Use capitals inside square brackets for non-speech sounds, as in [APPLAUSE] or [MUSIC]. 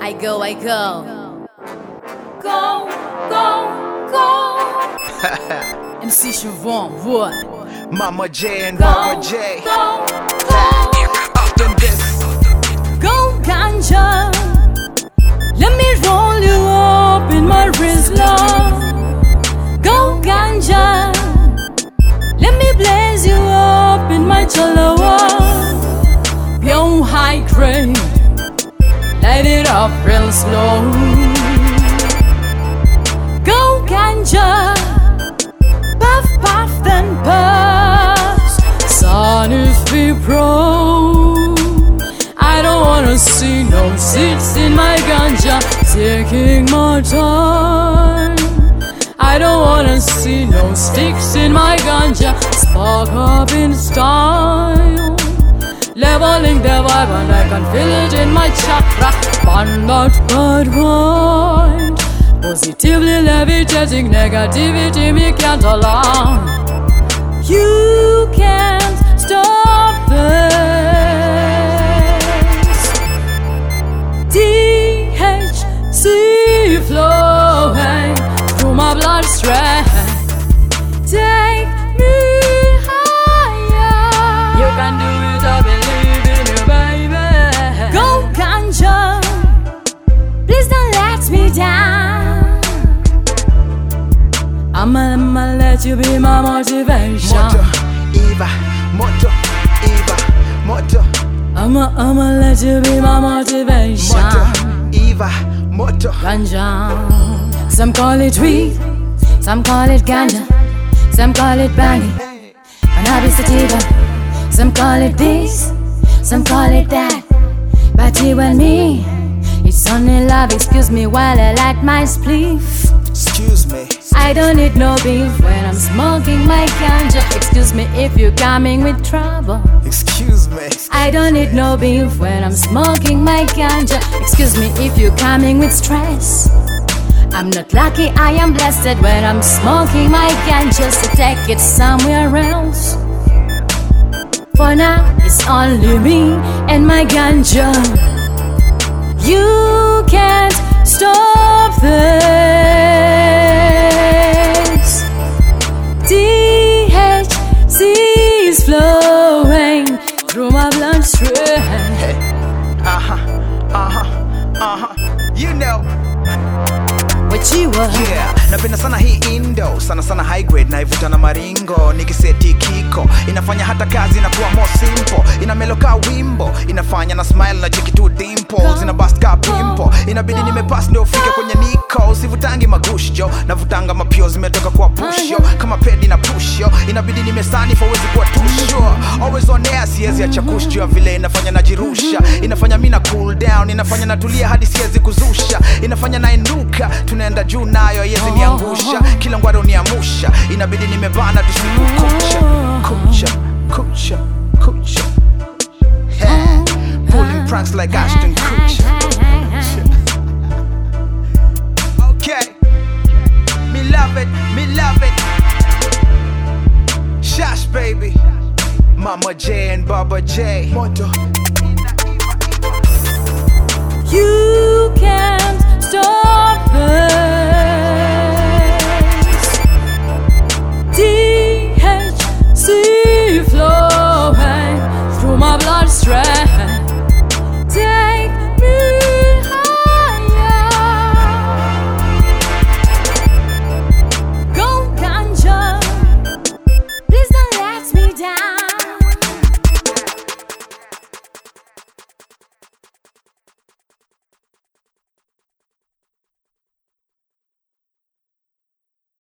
I go, I go. Go, go, go. [LAUGHS] MC Sharon, what? Mama J and Go, Baba J. go, go. Light it up real slow. Go ganja. Puff, puff, then pass. Sun is be pro. I don't wanna see no seats in my ganja, taking my time. I don't wanna see no sticks in my ganja, spark up in style. Can feel it in my chakra. Burn that bad mind. Positively levitating negativity, me can't allow. You can't stop this. I'ma, let you be my motivation. Moto, Eva, Moto, Eva, Moto, I'ma, I'ma let you be my motivation. Moto, Eva, Moto. Ganja. Some call it weed, some call it ganja, some call it banging, cannabis sativa. Some call it this, some call it that. But you and me, it's only love. Excuse me while I light my spliff. Excuse me. I don't need no beef when I'm smoking my ganja. Excuse me if you're coming with trouble. Excuse me. I don't need no beef when I'm smoking my ganja. Excuse me if you're coming with stress. I'm not lucky, I am blessed when I'm smoking my ganja. So take it somewhere else. For now, it's only me and my ganja. You can't stop this. Hey. Uh huh. Uh huh. Uh huh. You know. What you were. Yeah, napenda sana hii indo sana sana high grade naivuta na maringo. Nikiseti kiko inafanya hata kazi inakuwa more simple. Ina meloka wimbo inafanya na smile na cheki tu dimples ina bust ka pimple. Inabidi nimepass ndio ufike kwenye niko. Sivutangi magushjo navutanga mapio zimetoka kwa pushyo. Kama pedi na pushyo inabidi nimesani for wezi kuwa too always on air siwezi acha kushjo vile inafanya najirusha inafanya mi na cool down inafanya natulia hadi siwezi kuzusha. Inafanya nainuka tunaenda juu nayo yezi inaniangusha, kila ngwaro niamusha, inabidi nimebana tusiku kucha kucha kucha kucha yeah. pulling pranks like Ashton Kutcher. okay, me love it, me love it. Shash baby. Mama J and Baba J. Moto. You can't stop.